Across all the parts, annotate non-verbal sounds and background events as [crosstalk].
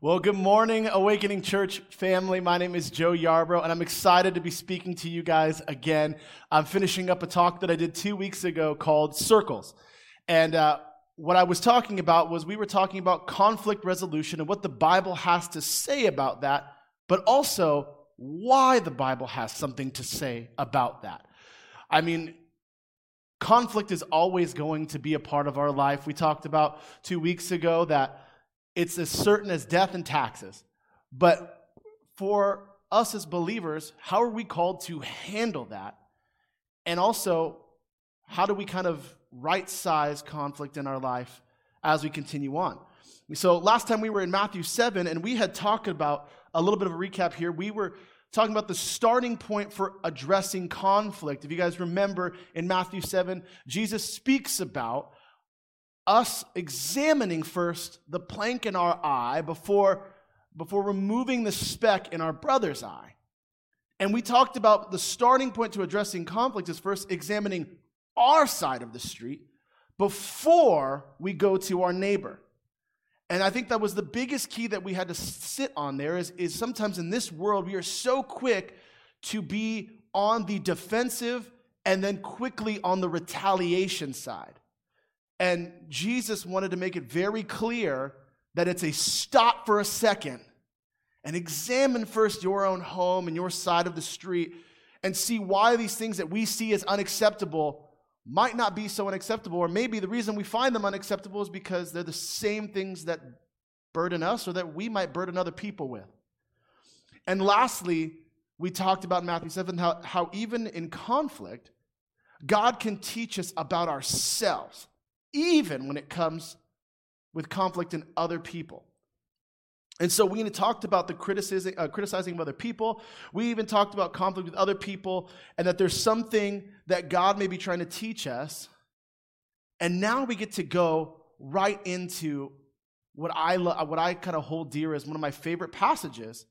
Well, good morning, Awakening Church family. My name is Joe Yarbrough, and I'm excited to be speaking to you guys again. I'm finishing up a talk that I did two weeks ago called Circles. And uh, what I was talking about was we were talking about conflict resolution and what the Bible has to say about that, but also why the Bible has something to say about that. I mean, conflict is always going to be a part of our life. We talked about two weeks ago that it's as certain as death and taxes. But for us as believers, how are we called to handle that? And also, how do we kind of right size conflict in our life as we continue on? So, last time we were in Matthew 7, and we had talked about a little bit of a recap here. We were talking about the starting point for addressing conflict. If you guys remember in Matthew 7, Jesus speaks about us examining first the plank in our eye before, before removing the speck in our brother's eye. And we talked about the starting point to addressing conflict is first examining our side of the street before we go to our neighbor. And I think that was the biggest key that we had to sit on there is, is sometimes in this world we are so quick to be on the defensive and then quickly on the retaliation side. And Jesus wanted to make it very clear that it's a stop for a second and examine first your own home and your side of the street and see why these things that we see as unacceptable might not be so unacceptable. Or maybe the reason we find them unacceptable is because they're the same things that burden us or that we might burden other people with. And lastly, we talked about Matthew 7 how, how even in conflict, God can teach us about ourselves even when it comes with conflict in other people. And so we talked about the criticizing, uh, criticizing of other people. We even talked about conflict with other people and that there's something that God may be trying to teach us. And now we get to go right into what I, lo- what I kind of hold dear as one of my favorite passages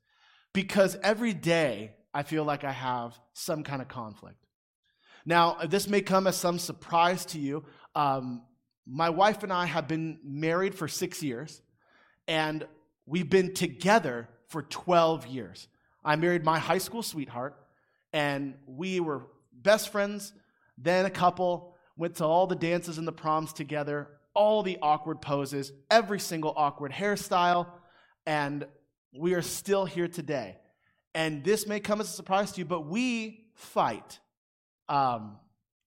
because every day I feel like I have some kind of conflict. Now, this may come as some surprise to you. Um, my wife and I have been married for six years, and we've been together for 12 years. I married my high school sweetheart, and we were best friends, then a couple, went to all the dances and the proms together, all the awkward poses, every single awkward hairstyle, and we are still here today. And this may come as a surprise to you, but we fight. Um,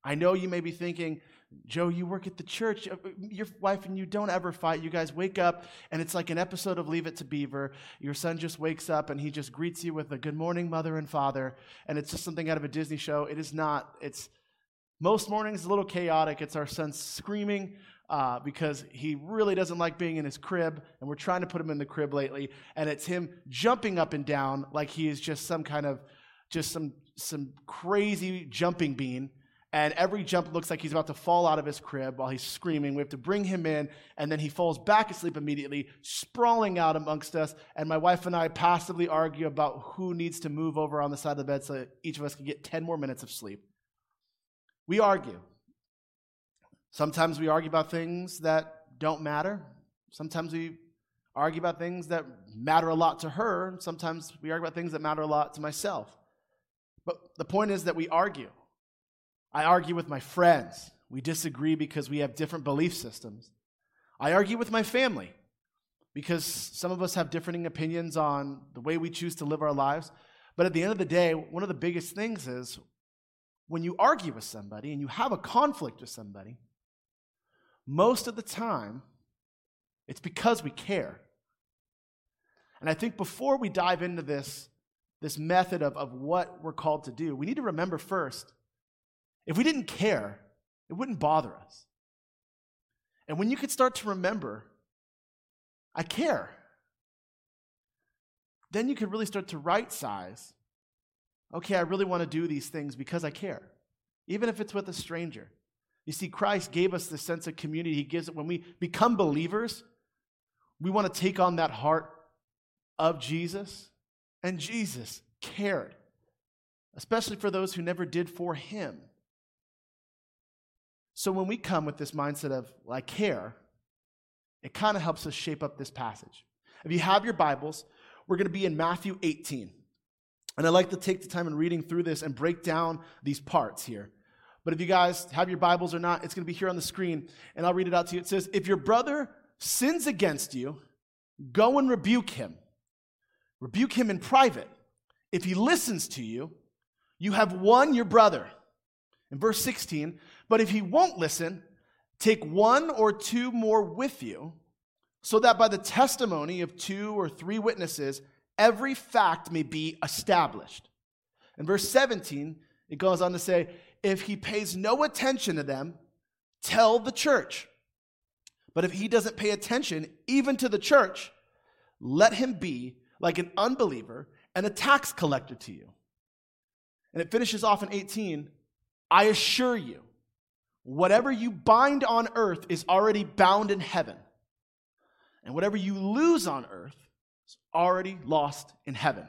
I know you may be thinking, Joe, you work at the church. Uh, your wife and you don't ever fight. You guys wake up, and it's like an episode of Leave It to Beaver. Your son just wakes up, and he just greets you with a good morning, mother and father. And it's just something out of a Disney show. It is not. It's most mornings a little chaotic. It's our son screaming uh, because he really doesn't like being in his crib, and we're trying to put him in the crib lately. And it's him jumping up and down like he is just some kind of just some some crazy jumping bean and every jump looks like he's about to fall out of his crib while he's screaming. We have to bring him in, and then he falls back asleep immediately, sprawling out amongst us. And my wife and I passively argue about who needs to move over on the side of the bed so each of us can get 10 more minutes of sleep. We argue. Sometimes we argue about things that don't matter. Sometimes we argue about things that matter a lot to her. Sometimes we argue about things that matter a lot to myself. But the point is that we argue. I argue with my friends. We disagree because we have different belief systems. I argue with my family because some of us have differing opinions on the way we choose to live our lives. But at the end of the day, one of the biggest things is when you argue with somebody and you have a conflict with somebody, most of the time, it's because we care. And I think before we dive into this, this method of, of what we're called to do, we need to remember first if we didn't care, it wouldn't bother us. And when you could start to remember, I care, then you could really start to right size. Okay, I really want to do these things because I care, even if it's with a stranger. You see, Christ gave us this sense of community. He gives it when we become believers, we want to take on that heart of Jesus, and Jesus cared, especially for those who never did for him. So when we come with this mindset of, well, I care, it kind of helps us shape up this passage. If you have your Bibles, we're going to be in Matthew 18. And I'd like to take the time in reading through this and break down these parts here. But if you guys have your Bibles or not, it's going to be here on the screen, and I'll read it out to you. It says, If your brother sins against you, go and rebuke him. Rebuke him in private. If he listens to you, you have won your brother. In verse 16, but if he won't listen, take one or two more with you, so that by the testimony of two or three witnesses, every fact may be established. In verse 17, it goes on to say, if he pays no attention to them, tell the church. But if he doesn't pay attention even to the church, let him be like an unbeliever and a tax collector to you. And it finishes off in 18 I assure you, whatever you bind on earth is already bound in heaven, and whatever you lose on earth is already lost in heaven.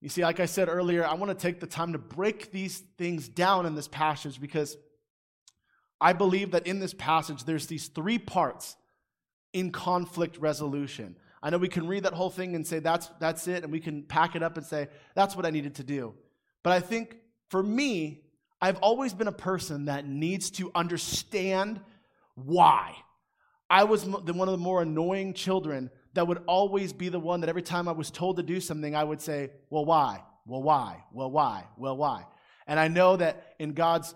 You see, like I said earlier, I want to take the time to break these things down in this passage because I believe that in this passage there's these three parts in conflict resolution. I know we can read that whole thing and say that's that's it and we can pack it up and say that's what I needed to do. But I think for me, I've always been a person that needs to understand why. I was one of the more annoying children that would always be the one that every time I was told to do something, I would say, Well, why? Well, why? Well, why? Well, why? And I know that in God's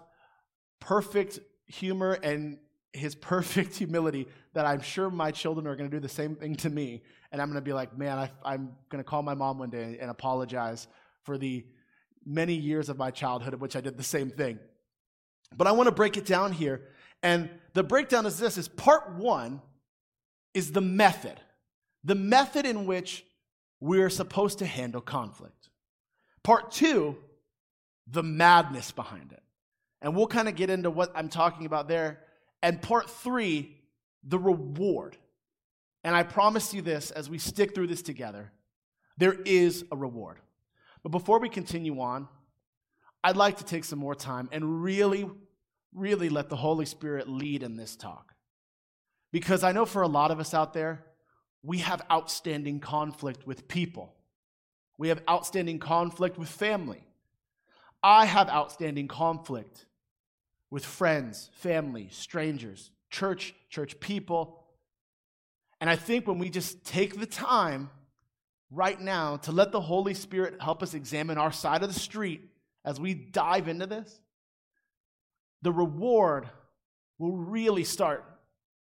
perfect humor and his [laughs] perfect humility, that I'm sure my children are going to do the same thing to me. And I'm going to be like, Man, I, am going to call my mom one day and apologize for the many years of my childhood in which I did the same thing. But I want to break it down here. And the breakdown is this is part one is the method the method in which we're supposed to handle conflict. Part two, the madness behind it. And we'll kind of get into what I'm talking about there. And part three, the reward. And I promise you this as we stick through this together there is a reward. But before we continue on, I'd like to take some more time and really, really let the Holy Spirit lead in this talk. Because I know for a lot of us out there, we have outstanding conflict with people. We have outstanding conflict with family. I have outstanding conflict with friends, family, strangers, church, church people. And I think when we just take the time right now to let the Holy Spirit help us examine our side of the street as we dive into this, the reward will really start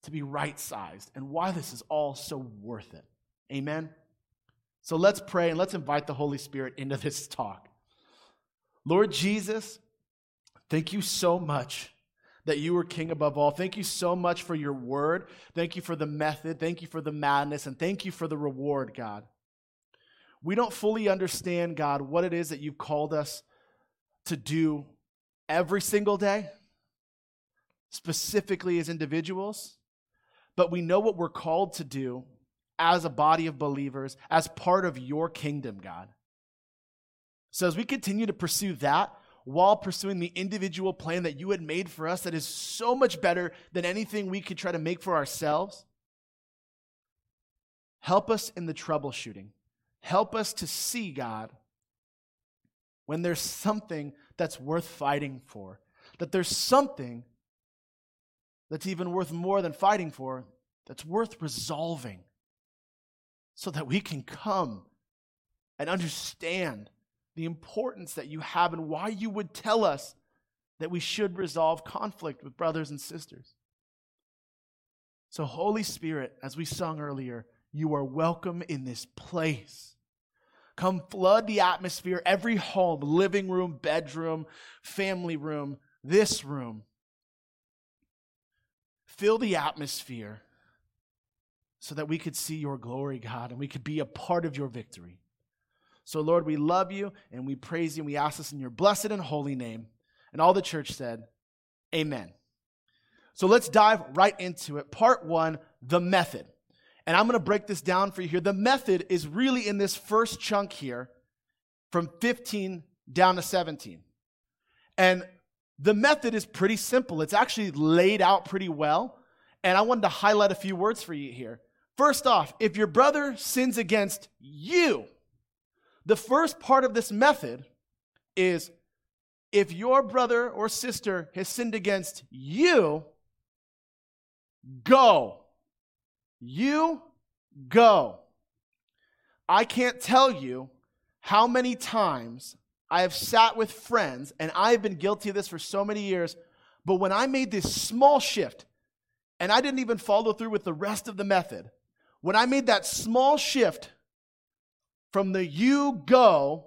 to be right sized and why this is all so worth it. Amen? So let's pray and let's invite the Holy Spirit into this talk. Lord Jesus, thank you so much that you are king above all. Thank you so much for your word. Thank you for the method. Thank you for the madness. And thank you for the reward, God. We don't fully understand, God, what it is that you've called us to do every single day, specifically as individuals but we know what we're called to do as a body of believers, as part of your kingdom, God. So as we continue to pursue that, while pursuing the individual plan that you had made for us that is so much better than anything we could try to make for ourselves. Help us in the troubleshooting. Help us to see, God, when there's something that's worth fighting for, that there's something that's even worth more than fighting for, that's worth resolving, so that we can come and understand the importance that you have and why you would tell us that we should resolve conflict with brothers and sisters. So, Holy Spirit, as we sung earlier, you are welcome in this place. Come flood the atmosphere, every home, living room, bedroom, family room, this room Fill the atmosphere so that we could see your glory, God, and we could be a part of your victory. So, Lord, we love you and we praise you and we ask this in your blessed and holy name. And all the church said, Amen. So let's dive right into it. Part one the method. And I'm going to break this down for you here. The method is really in this first chunk here from 15 down to 17. And the method is pretty simple. It's actually laid out pretty well. And I wanted to highlight a few words for you here. First off, if your brother sins against you, the first part of this method is if your brother or sister has sinned against you, go. You go. I can't tell you how many times I have sat with friends, and I've been guilty of this for so many years, but when I made this small shift, and I didn't even follow through with the rest of the method, when I made that small shift from the you go,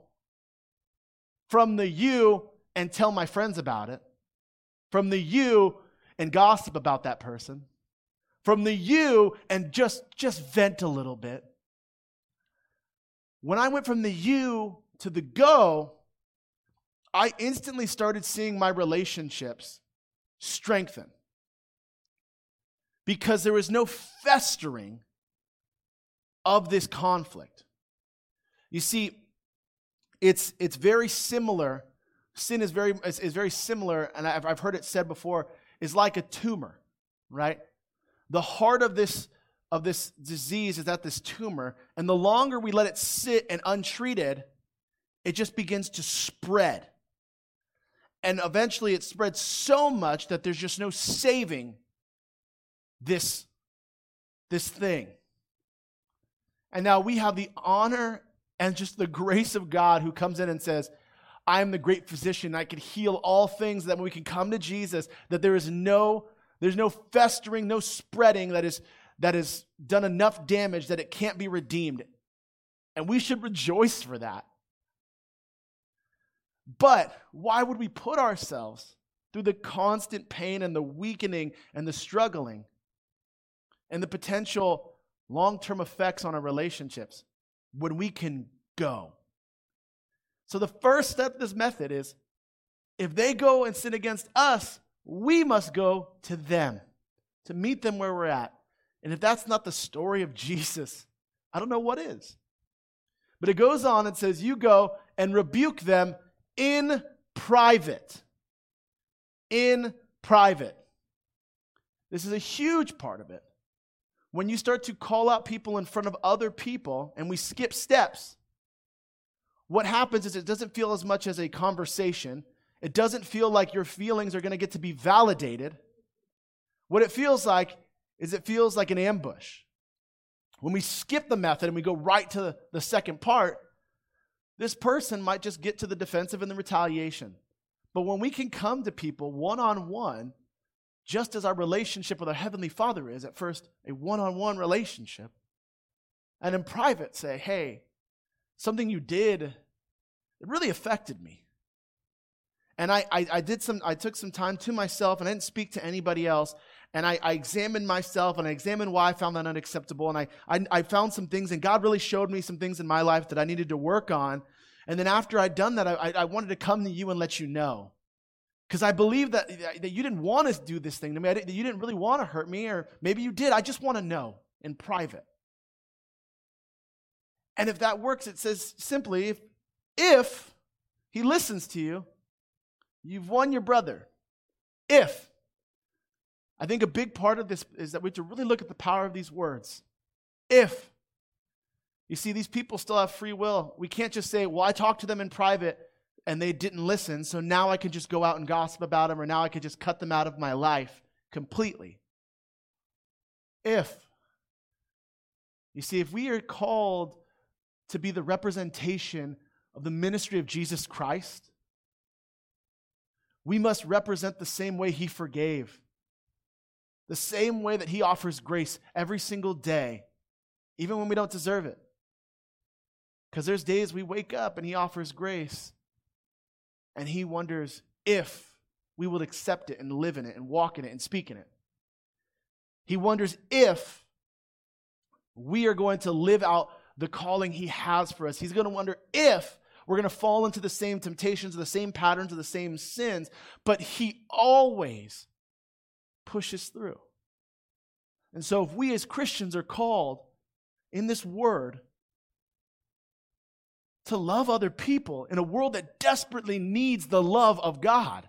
from the you and tell my friends about it, from the you and gossip about that person, from the you and just just vent a little bit. When I went from the you to the go, I instantly started seeing my relationships strengthen. Because there was no festering of this conflict. You see, it's, it's very similar. Sin is very, is, is very similar, and I've, I've heard it said before, is like a tumor, right? The heart of this, of this disease is at this tumor, and the longer we let it sit and untreated, it just begins to spread. And eventually it spreads so much that there's just no saving this, this thing. And now we have the honor and just the grace of God who comes in and says, I am the great physician. I can heal all things that we can come to Jesus, that there is no, there's no festering, no spreading that is that has done enough damage that it can't be redeemed. And we should rejoice for that. But why would we put ourselves through the constant pain and the weakening and the struggling and the potential long term effects on our relationships when we can go. So, the first step of this method is if they go and sin against us, we must go to them to meet them where we're at. And if that's not the story of [laughs] Jesus, I don't know what is. But it goes on and says, You go and rebuke them in private. In private. This is a huge part of it when you start to call out people in front of other people and we skip steps, what happens is it doesn't feel as much as a conversation. It doesn't feel like your feelings are going to get to be validated. What it feels like is it feels like an ambush. When we skip the method and we go right to the second part, this person might just get to the defensive and the retaliation. But when we can come to people one on one just as our relationship with our Heavenly Father is at first a one on one relationship, and in private say, hey, something you did, it really affected me. And I, I, I, did some, I took some time to myself and I didn't speak to anybody else. And I, I examined myself and I examined why I found that unacceptable. And I, I, I found some things, and God really showed me some things in my life that I needed to work on. And then after I'd done that, I, I wanted to come to you and let you know. Because I believe that, that you didn't want to do this thing to me, that you didn't really want to hurt me, or maybe you did. I just want to know in private. And if that works, it says simply if, if he listens to you, you've won your brother. If. I think a big part of this is that we have to really look at the power of these words. If. You see, these people still have free will. We can't just say, well, I talked to them in private and they didn't listen, so now I can just go out and gossip about them, or now I can just cut them out of my life completely. If, you see, if we are called to be the representation of the ministry of Jesus Christ, we must represent the same way He forgave, the same way that He offers grace every single day, even when we don't deserve it. Because there's days we wake up and He offers grace, and he wonders if we will accept it and live in it and walk in it and speak in it. He wonders if we are going to live out the calling he has for us. He's going to wonder if we're going to fall into the same temptations, the same patterns, the same sins, but he always pushes through. And so, if we as Christians are called in this word to love other people in a world that desperately needs the love of God.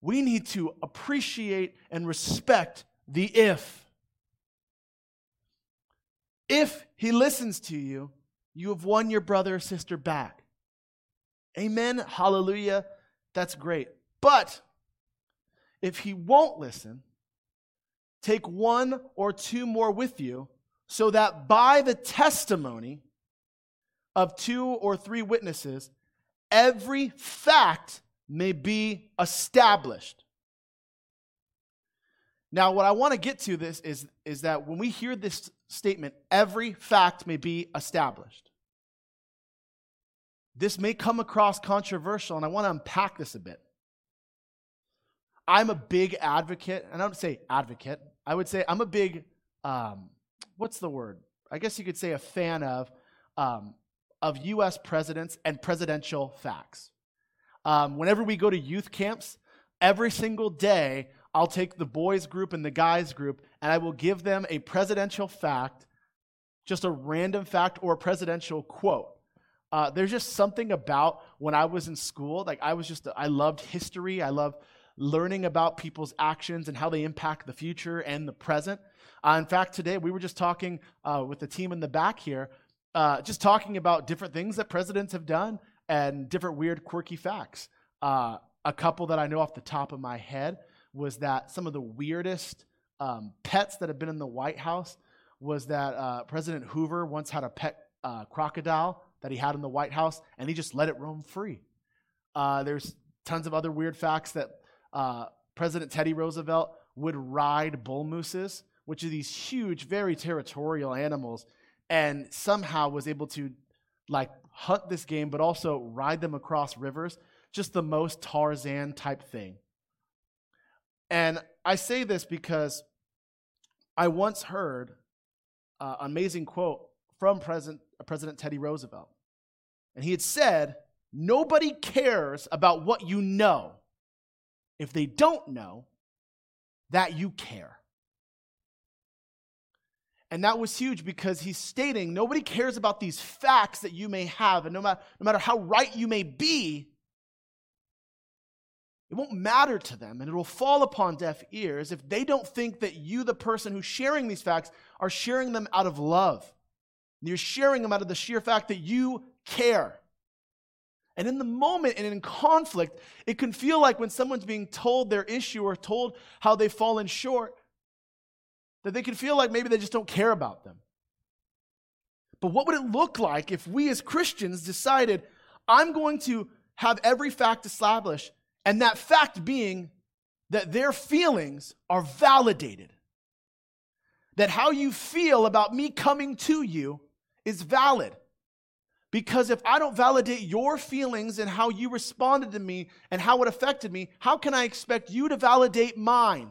We need to appreciate and respect the if. If he listens to you, you have won your brother or sister back. Amen. Hallelujah. That's great. But if he won't listen, take one or two more with you, so that by the testimony of two or three witnesses, every fact may be established. Now, what I want to get to this is, is that when we hear this statement, every fact may be established. This may come across controversial, and I want to unpack this a bit. I'm a big advocate, and I don't say advocate, I would say I'm a big, um, what's the word? I guess you could say a fan of, um, of US presidents and presidential facts. Um, whenever we go to youth camps, every single day, I'll take the boys group and the guys group, and I will give them a presidential fact, just a random fact or a presidential quote. Uh, there's just something about when I was in school, like I was just, I loved history. I love learning about people's actions and how they impact the future and the present. Uh, in fact, today we were just talking uh, with the team in the back here, uh, just talking about different things that presidents have done and different weird, quirky facts. Uh, a couple that I know off the top of my head was that some of the weirdest um, pets that have been in the White House was that uh, President Hoover once had a pet crocodile that he had in the White House, and he just let it roam free. there's tons of other weird facts that uh, President Teddy Roosevelt would ride bull mooses, which are these huge, very territorial animals, and somehow was able to like hunt this game, but also ride them across rivers. Just the most Tarzan type thing. And I say this because I once heard uh, an amazing quote from President, President Teddy Roosevelt. And he had said, Nobody cares about what you know if they don't know that you care. And that was huge because he's stating nobody cares about these facts that you may have, and no matter, no matter how right you may be, it won't matter to them, and it will fall upon deaf ears if they don't think that you, the person who's sharing these facts, are sharing them out of love. You're sharing them out of the sheer fact that you care. And in the moment and in conflict, it can feel like when someone's being told their issue or told how they've fallen short, that they can feel like maybe they just don't care about them. But what would it look like if we as Christians decided, I'm going to have every fact established, and that fact being that their feelings are validated? That how you feel about me coming to you is valid. Because if I don't validate your feelings and how you responded to me and how it affected me, how can I expect you to validate mine?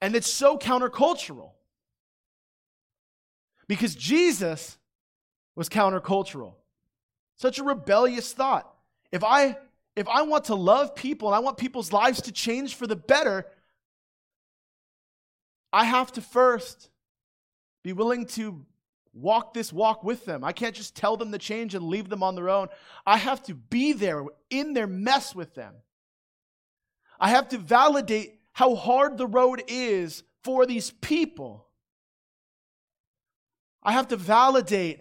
And it's so countercultural. Because Jesus was countercultural. Such a rebellious thought. If I if I want to love people and I want people's lives to change for the better, I have to first be willing to walk this walk with them. I can't just tell them to change and leave them on their own. I have to be there in their mess with them. I have to validate how hard the road is for these people. I have to validate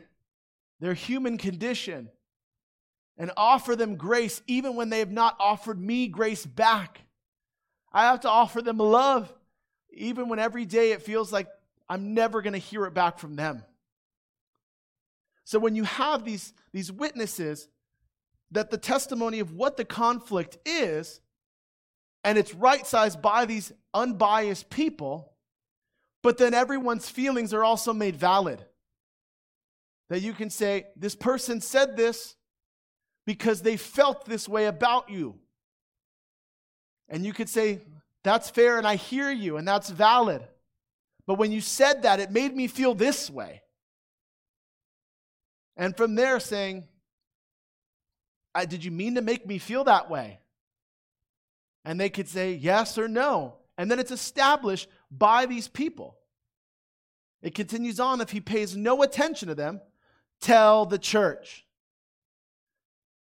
their human condition and offer them grace even when they have not offered me grace back. I have to offer them love even when every day it feels like I'm never going to hear it back from them. So when you have these, these witnesses that the testimony of what the conflict is, and it's right sized by these unbiased people, but then everyone's feelings are also made valid. That you can say, this person said this because they felt this way about you. And you could say, that's fair and I hear you and that's valid. But when you said that, it made me feel this way. And from there, saying, Did you mean to make me feel that way? And they could say yes or no. And then it's established by these people. It continues on if he pays no attention to them, tell the church.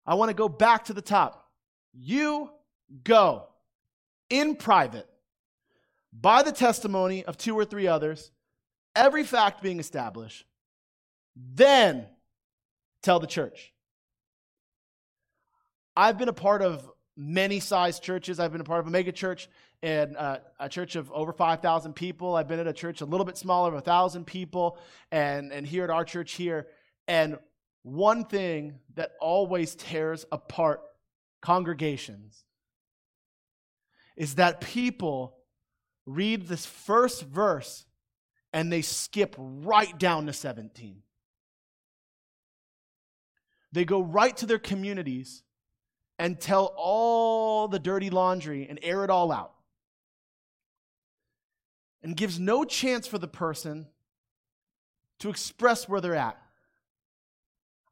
I want to go back to the top. You go in private by the testimony of two or three others every fact being established, then tell the church. I've been a part of many sized churches. I've been a part of a mega church and uh, a church of over 5,000 people. I've been at a church a little bit smaller of 1,000 people, and, and here at our church here. And one thing that always tears apart congregations is that people read this first verse and they skip right down to 17. They go right to their communities and tell all the dirty laundry and air it all out. And gives no chance for the person to express where they're at.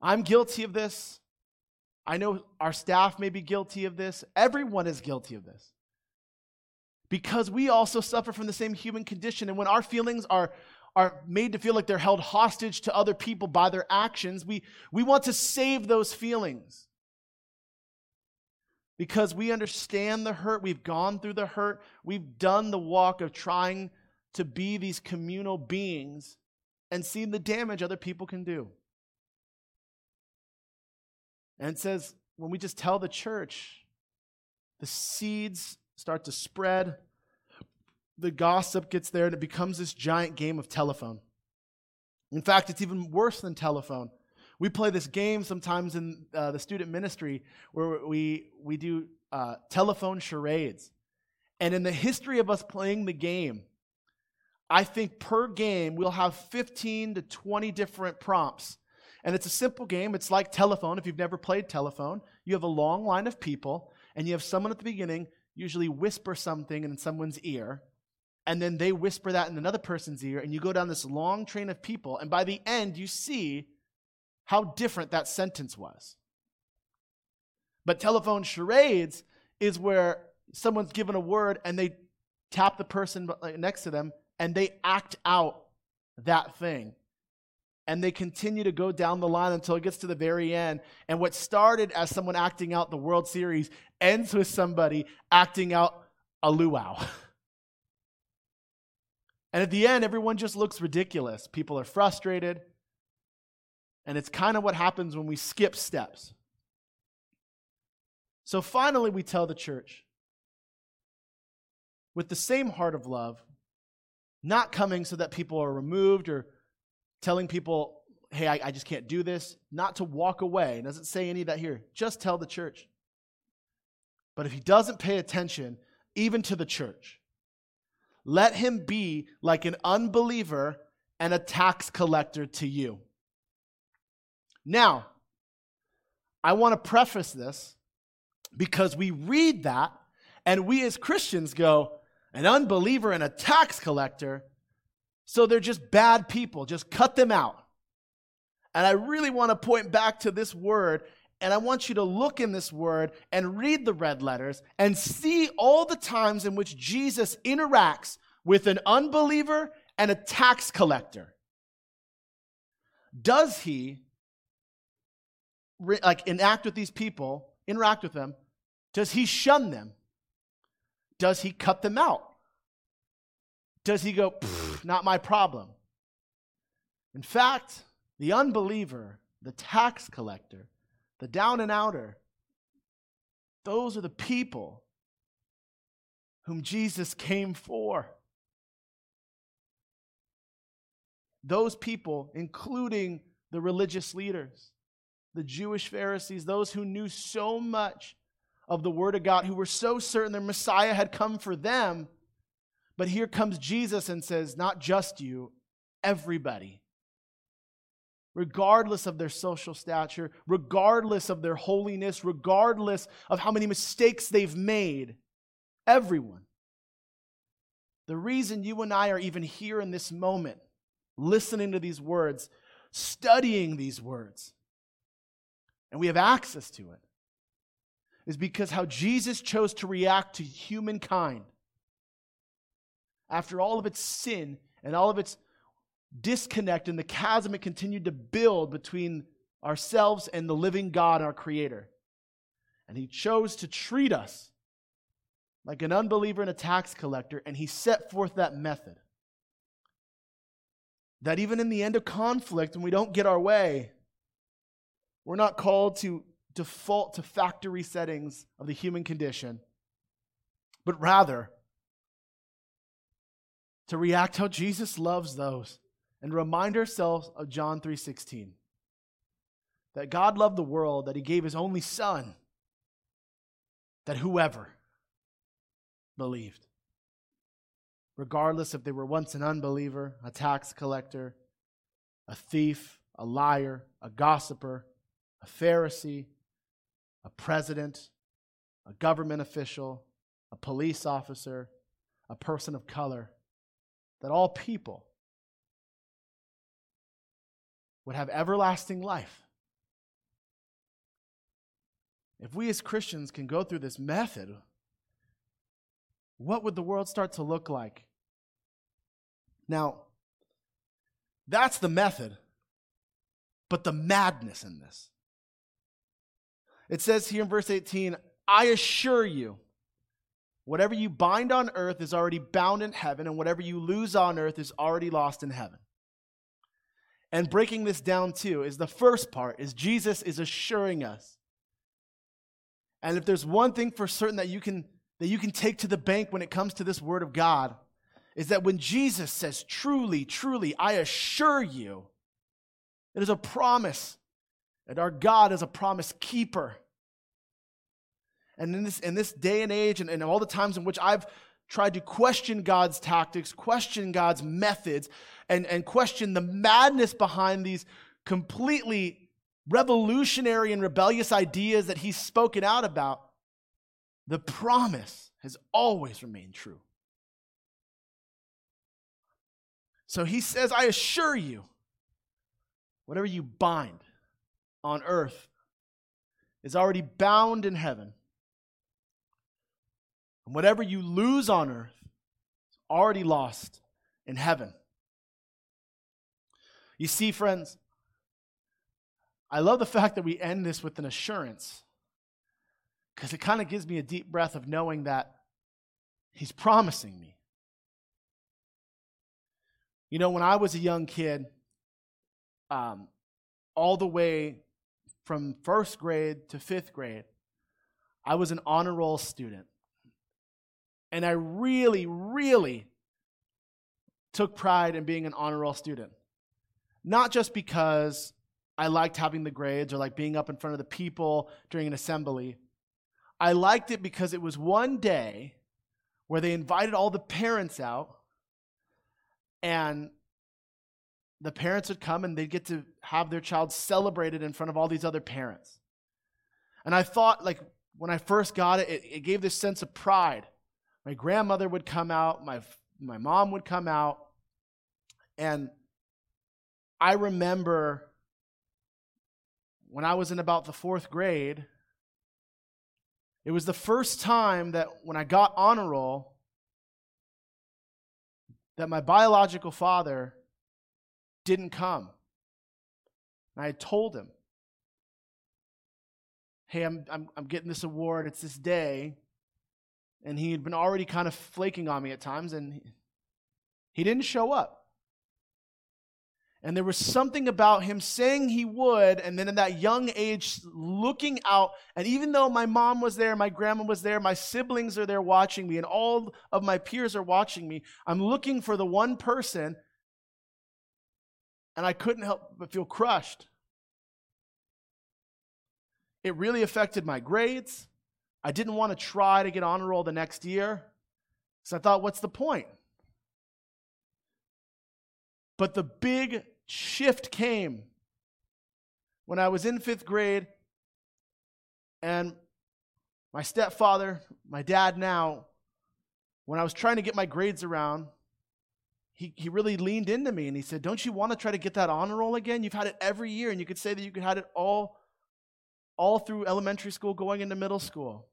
I'm guilty of this. I know our staff may be guilty of this. Everyone is guilty of this. Because we also suffer from the same human condition. And when our feelings are, are made to feel like they're held hostage to other people by their actions, we, we want to save those feelings. Because we understand the hurt, we've gone through the hurt, we've done the walk of trying to be these communal beings and seen the damage other people can do. And it says, when we just tell the church, the seeds start to spread, the gossip gets there, and it becomes this giant game of telephone. In fact, it's even worse than telephone. We play this game sometimes in uh, the student ministry where we, we do uh, telephone charades. And in the history of us playing the game, I think per game we'll have 15 to 20 different prompts and it's a simple game. It's like telephone. If you've never played telephone, you have a long line of people, and you have someone at the beginning usually whisper something in someone's ear, and then they whisper that in another person's ear, and you go down this long train of people, and by the end, you see how different that sentence was. But telephone charades is where someone's given a word and they tap the person next to them and they act out that thing and they continue to go down the line until it gets to the very end. And what started as someone acting out the World Series ends with somebody acting out a luau. [laughs] and at the end, everyone just looks ridiculous. People are frustrated. And it's kind of what happens when we skip steps. So finally, we tell the church with the same heart of love, not coming so that people are removed or telling people, hey, I, I just can't do this, not to walk away. It doesn't say any of that here. Just tell the church. But if he doesn't pay attention, even to the church, let him be like an unbeliever and a tax collector to you. Now, I want to preface this because we read that and we as Christians go, an unbeliever and a tax collector, so they're just bad people. Just cut them out. And I really want to point back to this word, and I want you to look in this word and read the red letters and see all the times in which Jesus interacts with an unbeliever and a tax collector. Does he like enact with these people, interact with them? Does he shun them? Does he cut them out? Does he go, not my problem? In fact, the unbeliever, the tax collector, the down and outer, those are the people whom Jesus came for. Those people, including the religious leaders, the Jewish Pharisees, those who knew so much of the Word of God, who were so certain their Messiah had come for them, but here comes Jesus and says, Not just you, everybody. Regardless of their social stature, regardless of their holiness, regardless of how many mistakes they've made, everyone. The reason you and I are even here in this moment, listening to these words, studying these words, and we have access to it, is because how Jesus chose to react to humankind after all of its sin and all of its disconnect and the chasm it continued to build between ourselves and the living God, our Creator. And He chose to treat us like an unbeliever and a tax collector, and He set forth that method. that even in the end of conflict, when we don't get our way, we're not called to default to factory settings of the human condition, but rather to react how Jesus loves those and remind ourselves of John 3:16 that God loved the world that he gave his only son that whoever believed regardless if they were once an unbeliever, a tax collector, a thief, a liar, a gossiper, a Pharisee, a president, a government official, a police officer, a person of color, that all people would have everlasting life. If we as Christians can go through this method, what would the world start to look like? Now, that's the method, but the madness in this. It says here in verse 18, I assure you, whatever you bind on earth is already bound in heaven, and whatever you lose on earth is already lost in heaven. And breaking this down too is the first part is Jesus is assuring us. And if there's one thing for certain that you can that you can take to the bank when it comes to this word of God, is that when Jesus says, Truly, truly, I assure you, it is a promise. And our God is a promise keeper. And in this, in this day and age, and, and all the times in which I've tried to question God's tactics, question God's methods, and, and question the madness behind these completely revolutionary and rebellious ideas that He's spoken out about, the promise has always remained true. So he says, I assure you, whatever you bind on earth is already bound in heaven. And whatever you lose on earth is already lost in heaven. You see, friends, I love the fact that we end this with an assurance because it kind of gives me a deep breath of knowing that He's promising me. You know, when I was a young kid, um, all the way from first grade to fifth grade, I was an honor roll student. And I really, really took pride in being an honor roll student. Not just because I liked having the grades or like being up in front of the people during an assembly. I liked it because it was one day where they invited all the parents out and the parents would come and they'd get to have their child celebrated in front of all these other parents. And I thought, like, when I first got it, it, it gave this sense of pride. My grandmother would come out, my, my mom would come out, and I remember when I was in about the fourth grade, it was the first time that when I got honor roll, that my biological father didn't come. And I had told him, hey, I'm, I'm, I'm getting this award, it's this day. And he had been already kind of flaking on me at times, and he didn't show up. And there was something about him saying he would, and then in that young age, looking out. And even though my mom was there, my grandma was there, my siblings are there watching me, and all of my peers are watching me, I'm looking for the one person, and I couldn't help but feel crushed. It really affected my grades. I didn't want to try to get honor roll the next year. So I thought, what's the point? But the big shift came when I was in fifth grade, and my stepfather, my dad now, when I was trying to get my grades around, he, he really leaned into me and he said, Don't you want to try to get that honor roll again? You've had it every year, and you could say that you could had it all, all through elementary school going into middle school.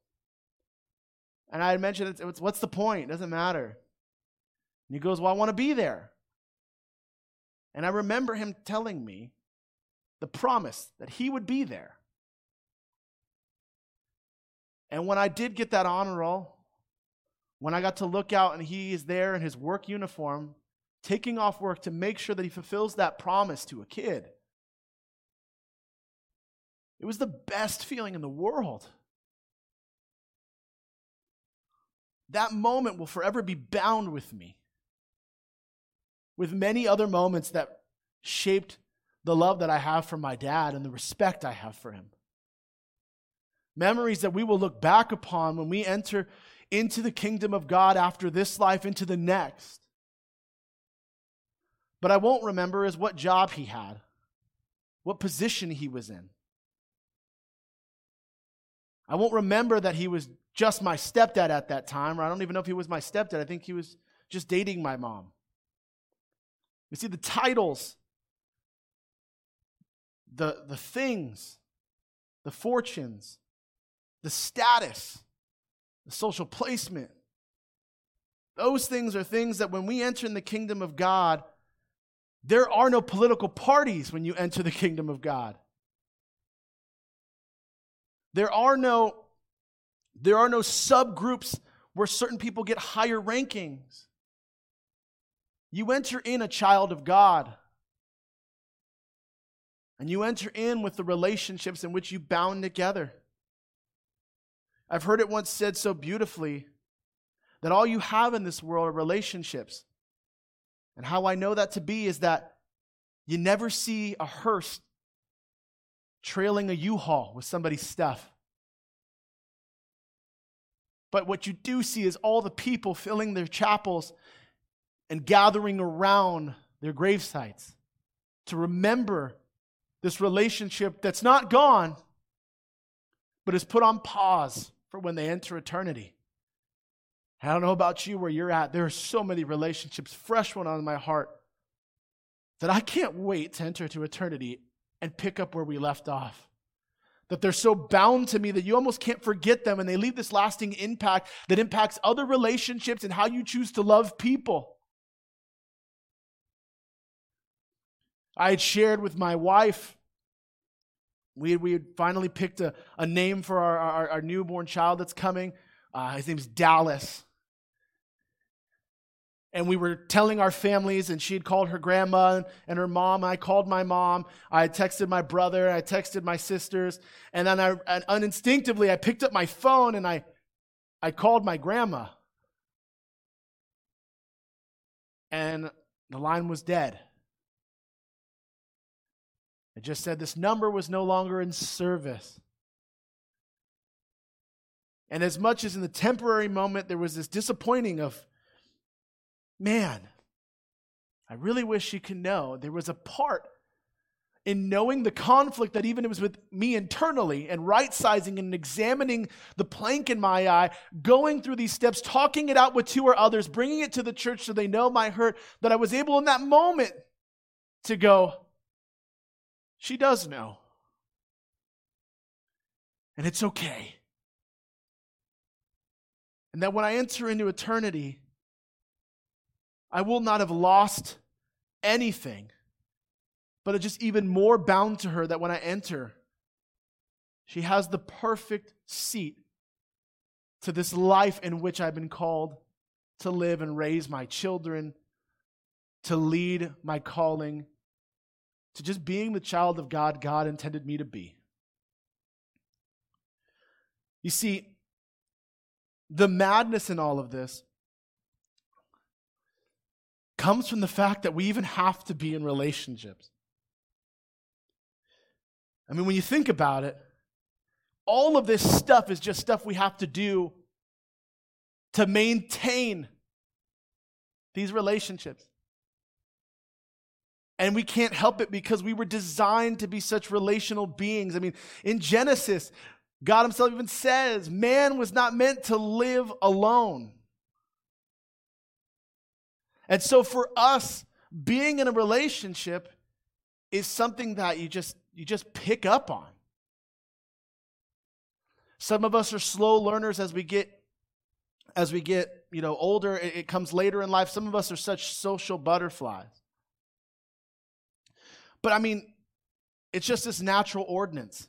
And I had mentioned, it's, it's, What's the point? It doesn't matter. And he goes, Well, I want to be there. And I remember him telling me the promise that he would be there. And when I did get that honor roll, when I got to look out and he is there in his work uniform, taking off work to make sure that he fulfills that promise to a kid. It was the best feeling in the world. That moment will forever be bound with me, with many other moments that shaped the love that I have for my dad and the respect I have for him. Memories that we will look back upon when we enter into the kingdom of God after this life, into the next. But I won't remember is what job he had, what position he was in. I won't remember that he was just my stepdad at that time, or I don't even know if he was my stepdad. I think he was just dating my mom. You see, the titles, the, the things, the fortunes, the status, the social placement, those things are things that when we enter in the kingdom of God, there are no political parties when you enter the kingdom of God. There are no there are no subgroups where certain people get higher rankings. You enter in a child of God. And you enter in with the relationships in which you bound together. I've heard it once said so beautifully that all you have in this world are relationships. And how I know that to be is that you never see a hearse trailing a U Haul with somebody's stuff. But what you do see is all the people filling their chapels and gathering around their gravesites to remember this relationship that's not gone, but is put on pause for when they enter eternity. I don't know about you where you're at. There are so many relationships, fresh one on my heart, that I can't wait to enter to eternity and pick up where we left off. That they're so bound to me that you almost can't forget them and they leave this lasting impact that impacts other relationships and how you choose to love people. I had shared with my wife, we had, we had finally picked a, a name for our, our, our newborn child that's coming. Uh, his name's Dallas and we were telling our families, and she had called her grandma and her mom. I called my mom. I texted my brother. I texted my sisters. And then I, and uninstinctively, I picked up my phone and I, I called my grandma. And the line was dead. It just said this number was no longer in service. And as much as in the temporary moment there was this disappointing of, man, I really wish you could know there was a part in knowing the conflict that even it was with me internally and right sizing and examining the plank in my eye, going through these steps, talking it out with two or others, bringing it to the church so they know my hurt, that I was able in that moment to go, she does know. And it's okay. And that when I enter into eternity, I will not have lost anything, but just even more bound to her that when I enter, she has the perfect seat to this life in which I've been called to live and raise my children, to lead my calling, to just being the child of God God intended me to be. You see, the madness in all of this comes from the fact that we even have to be in relationships. I mean, when you think about it, all of this stuff is just stuff we have to do to maintain these relationships. And we can't help it because we were designed to be such relational beings. I mean, in Genesis, God Himself even says man was not meant to live alone. And so for us, being in a relationship is something that you just you just pick up on. Some of us are slow learners as we get as we get, you know, older, it, it comes later in life. Some of us are such social butterflies. But I mean, it's just this natural ordinance.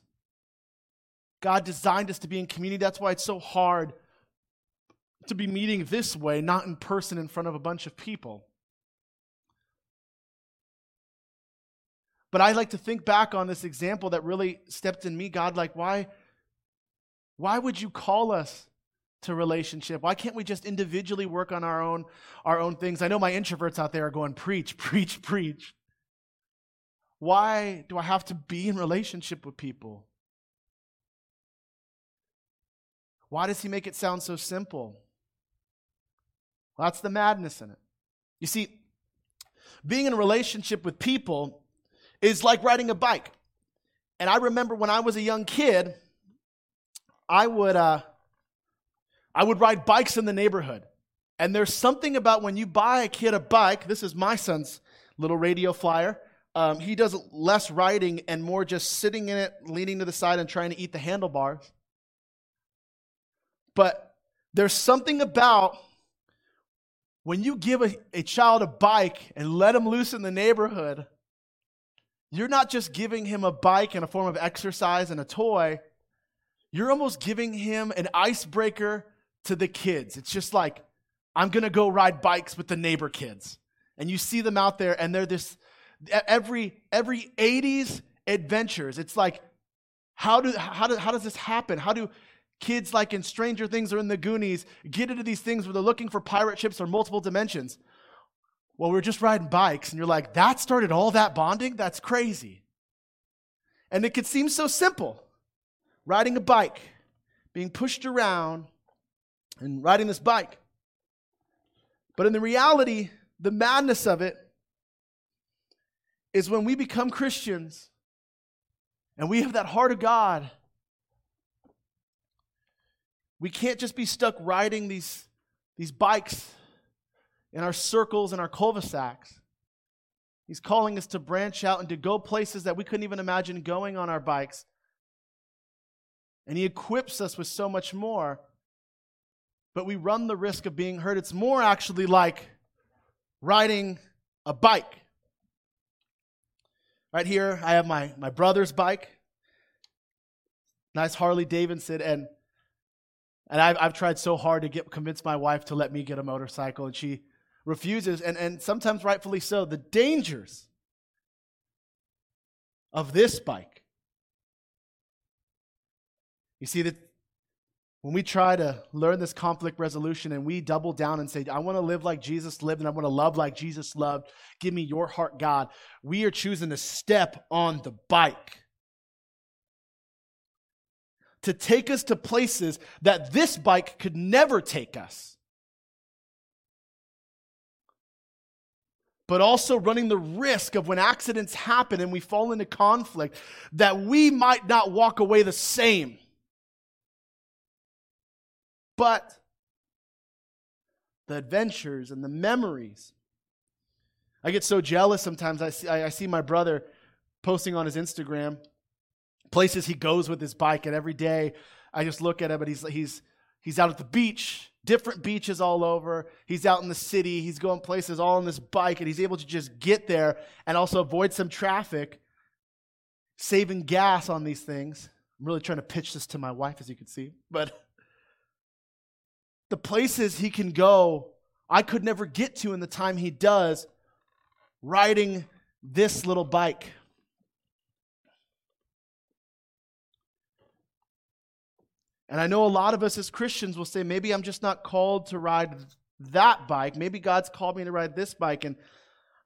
God designed us to be in community. That's why it's so hard to be meeting this way, not in person in front of a bunch of people. But I like to think back on this example that really stepped in me. God, like, why, why would you call us to relationship? Why can't we just individually work on our own, our own things? I know my introverts out there are going, preach, [laughs] preach, preach. Why do I have to be in relationship with people? Why does he make it sound so simple? Well, that's the madness in it. You see, being in a relationship with people is like riding a bike. And I remember when I was a young kid, I would uh, I would ride bikes in the neighborhood. And there's something about when you buy a kid a bike. This is my son's little radio flyer. Um, he does less riding and more just sitting in it, leaning to the side, and trying to eat the handlebars. But there's something about when you give a, a child a bike and let him loose in the neighborhood, you're not just giving him a bike in a form of exercise and a toy, you're almost giving him an icebreaker to the kids. It's just like, I'm to go ride bikes with the neighbor kids. And you see them out there, and they're this every every 80s adventures. It's like, how do how do, how does this happen? How do kids like in Stranger Things or in the Goonies get into these things where they're looking for pirate ships or multiple dimensions. Well, we are just riding bikes, and you're like, that started all that bonding? That's crazy. And it could seem so simple riding a bike, being pushed around, and riding this bike. But in the reality, the madness of it is when we become Christians and we have that heart of God we can't just be stuck riding these, these bikes in our circles and our cul-de-sacs. He's calling us to branch out and to go places that we couldn't even imagine going on our bikes. And He equips us with so much more. But we run the risk of being hurt. It's more actually like riding a bike. Right here, I have my, my brother's bike. Nice Harley Davidson. And and I've, I've tried so hard to get convince my wife to let me get a motorcycle, and she refuses, and, and sometimes rightfully so. The dangers of this bike. You see that when we try to learn this conflict resolution and we double down and say, I want to live like Jesus lived and I want to love like Jesus loved, give me your heart, God, we are choosing to step on the bike to take us to places that this bike could never take us. But also running the risk of when accidents happen and we fall into conflict, that we might not walk away the same. But the adventures and the memories. I get so jealous sometimes. I see, I see my brother posting on his Instagram places he goes with his bike, and every day I just look at him, and he's he's he's out at the beach, different beaches all over. He's out in the city. He's going places all on this bike, and he's able to just get there and also avoid some traffic, saving gas on these things. I'm really trying to pitch this to my wife, as you can see, but the places he can go, I could never get to in the time he does riding this little bike. And I know a lot of us as Christians will say, maybe I'm just not called to ride that bike. Maybe God's called me to ride this bike. And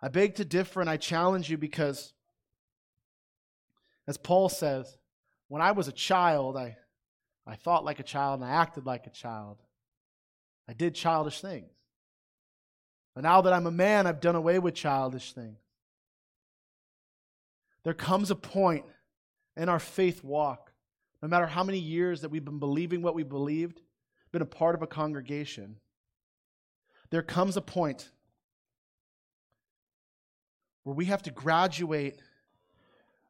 I beg to differ and I challenge you because, as Paul says, when I was a child, I, I thought like a child and I acted like a child. I did childish things. But now that I'm a man, I've done away with childish things. There comes a point in our faith walk no matter how many years that we've been believing what we believed, been a part of a congregation, there comes a point where we have to graduate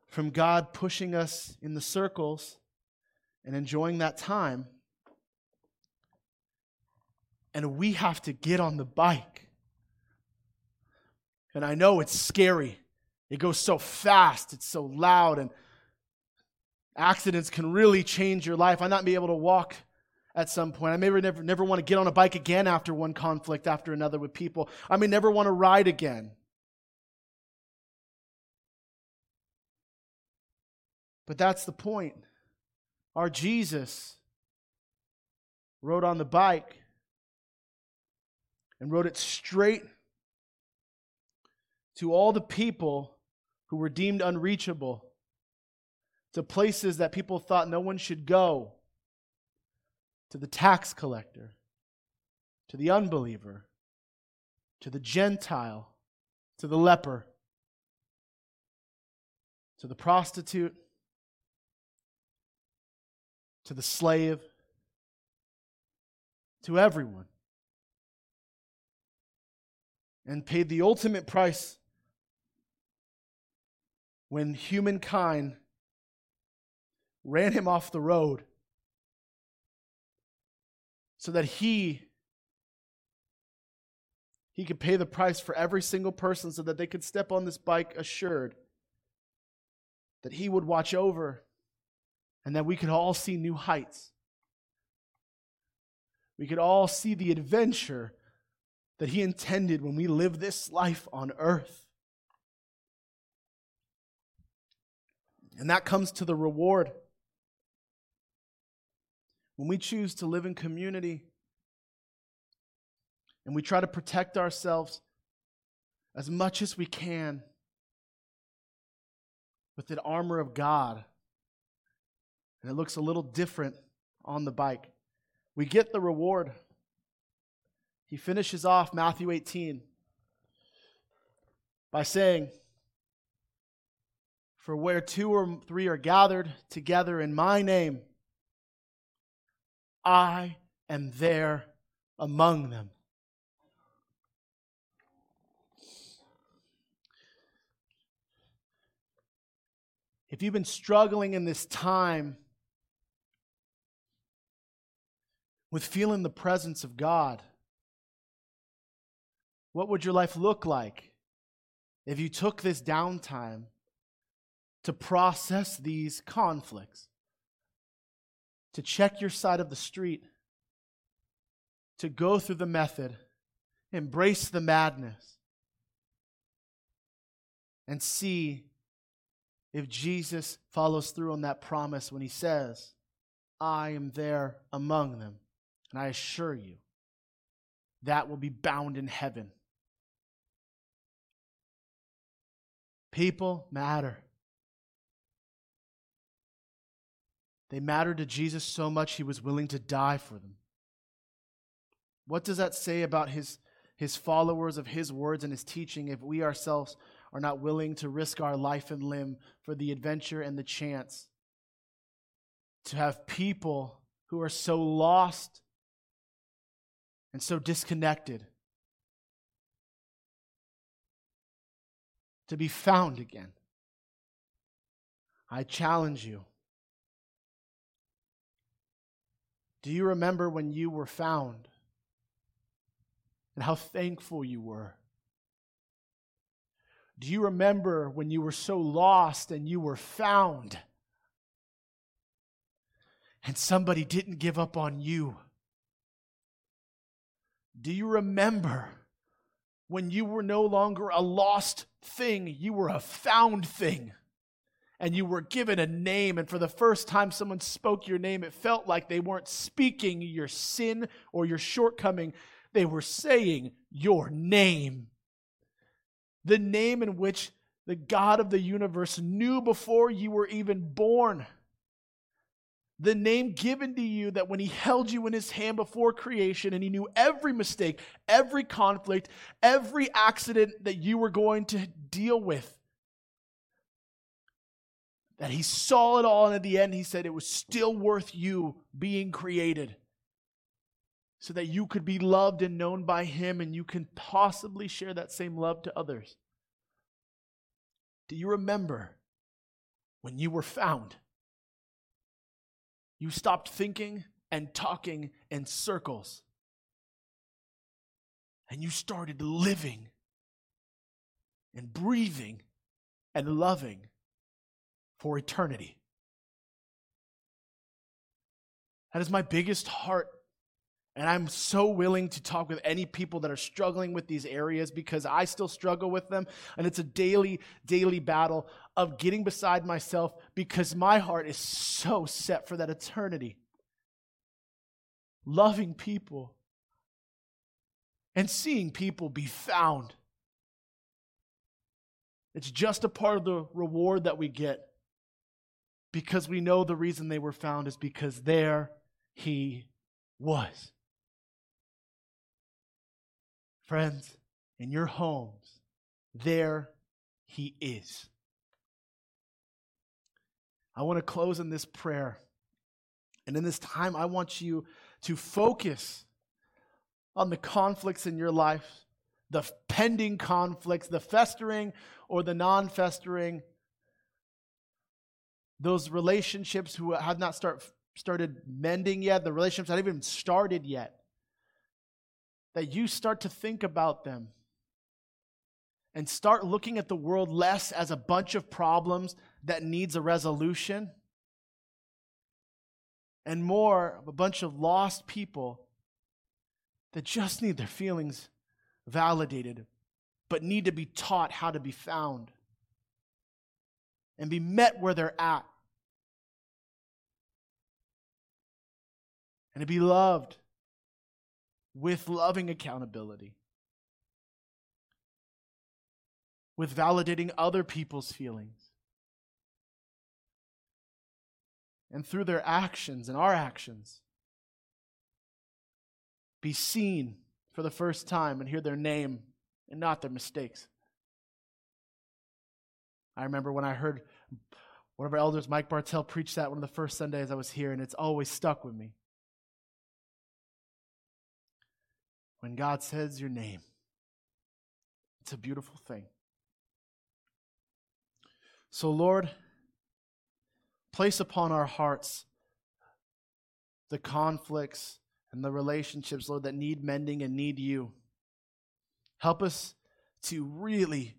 from God pushing us in the circles and enjoying that time. And we have to get on the bike. And I know it's scary. It goes so fast, it's so loud, and Accidents can really change your life. I might not be able to walk at some point. I may never, never want to get on a bike again after one conflict after another with people. I may never want to ride again. But that's the point. Our Jesus rode on the bike and rode it straight to all the people who were deemed unreachable, to places that people thought no one should go, to the tax collector, to the unbeliever, to the Gentile, to the leper, to the prostitute, to the slave, to everyone, and paid the ultimate price when humankind ran him off the road so that he he could pay the price for every single person so that they could step on this bike assured that he would watch over and that we could all see new heights. We could all see the adventure that he intended when we live this life on earth. And that comes to the reward. When we choose to live in community and we try to protect ourselves as much as we can with the armor of God, and it looks a little different on the bike, we get the reward. He finishes off Matthew 18 by saying, For where two or three are gathered together in my name, I am there among them. If you've been struggling in this time with feeling the presence of God, what would your life look like if you took this downtime to process these conflicts? To check your side of the street, to go through the method, embrace the madness, and see if Jesus follows through on that promise when he says, I am there among them. And I assure you, that will be bound in heaven. People matter. They mattered to Jesus so much he was willing to die for them. What does that say about his, his followers of his words and his teaching if we ourselves are not willing to risk our life and limb for the adventure and the chance to have people who are so lost and so disconnected to be found again? I challenge you Do you remember when you were found and how thankful you were? Do you remember when you were so lost and you were found and somebody didn't give up on you? Do you remember when you were no longer a lost thing, you were a found thing? And you were given a name, and for the first time someone spoke your name, it felt like they weren't speaking your sin or your shortcoming, they were saying your name. The name in which the God of the universe knew before you were even born. The name given to you that when he held you in his hand before creation and he knew every mistake, every conflict, every accident that you were going to deal with that he saw it all, and at the end, he said it was still worth you being created so that you could be loved and known by him and you can possibly share that same love to others. Do you remember when you were found? You stopped thinking and talking in circles. And you started living and breathing and loving for eternity. That is my biggest heart And I'm so willing to talk with any people that are struggling with these areas because I still struggle with them. And it's a daily, daily battle of getting beside myself because my heart is so set for that eternity. Loving people and seeing people be found. It's just a part of the reward that we get because we know the reason they were found is because there he was. Friends, in your homes, there he is. I want to close in this prayer. And in this time, I want you to focus on the conflicts in your life, the pending conflicts, the festering or the non festering, those relationships who have not start, started mending yet, the relationships that haven't even started yet that you start to think about them and start looking at the world less as a bunch of problems that needs a resolution and more of a bunch of lost people that just need their feelings validated but need to be taught how to be found and be met where they're at and to be loved with loving accountability, with validating other people's feelings. And through their actions and our actions, be seen for the first time and hear their name and not their mistakes. I remember when I heard one of our elders, Mike Bartell, preach that one of the first Sundays I was here, and it's always stuck with me. When God says your name. It's a beautiful thing. So, Lord, place upon our hearts the conflicts and the relationships, Lord, that need mending and need you. Help us to really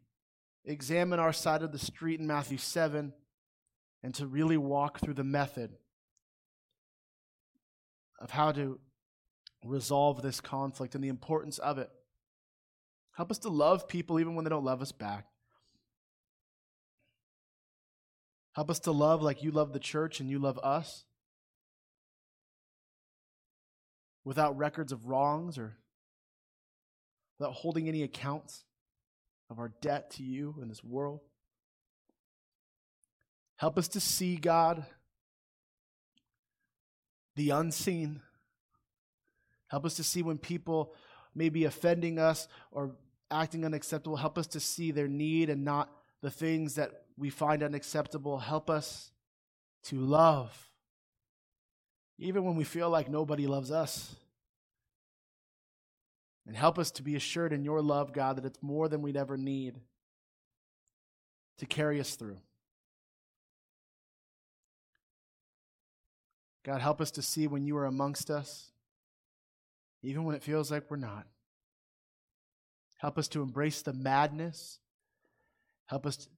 examine our side of the street in Matthew 7 and to really walk through the method of how to resolve this conflict and the importance of it. Help us to love people even when they don't love us back. Help us to love like you love the church and you love us without records of wrongs or without holding any accounts of our debt to you in this world. Help us to see, God, the unseen Help us to see when people may be offending us or acting unacceptable. Help us to see their need and not the things that we find unacceptable. Help us to love, even when we feel like nobody loves us. And help us to be assured in your love, God, that it's more than we'd ever need to carry us through. God, help us to see when you are amongst us even when it feels like we're not. Help us to embrace the madness. Help us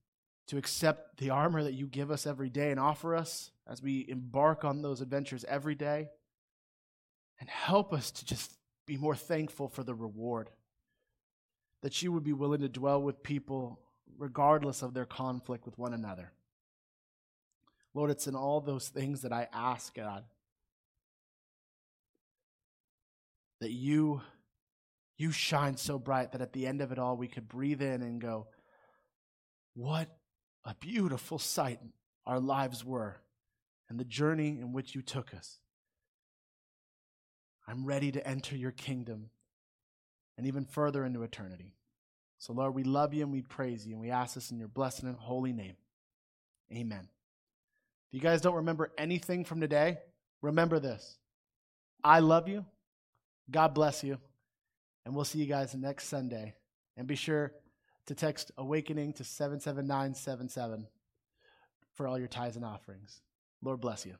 to accept the armor that you give us every day and offer us as we embark on those adventures every day. And help us to just be more thankful for the reward. That you would be willing to dwell with people regardless of their conflict with one another. Lord, it's in all those things that I ask, God. That you you shine so bright that at the end of it all we could breathe in and go what a beautiful sight our lives were and the journey in which you took us. I'm ready to enter your kingdom and even further into eternity. So lord we love you and we praise you and we ask this in your blessed and holy name. Amen. If you guys don't remember anything from today remember this. I love you God bless you. And we'll see you guys next Sunday. And be sure to text awakening to 77977 for all your tithes and offerings. Lord bless you.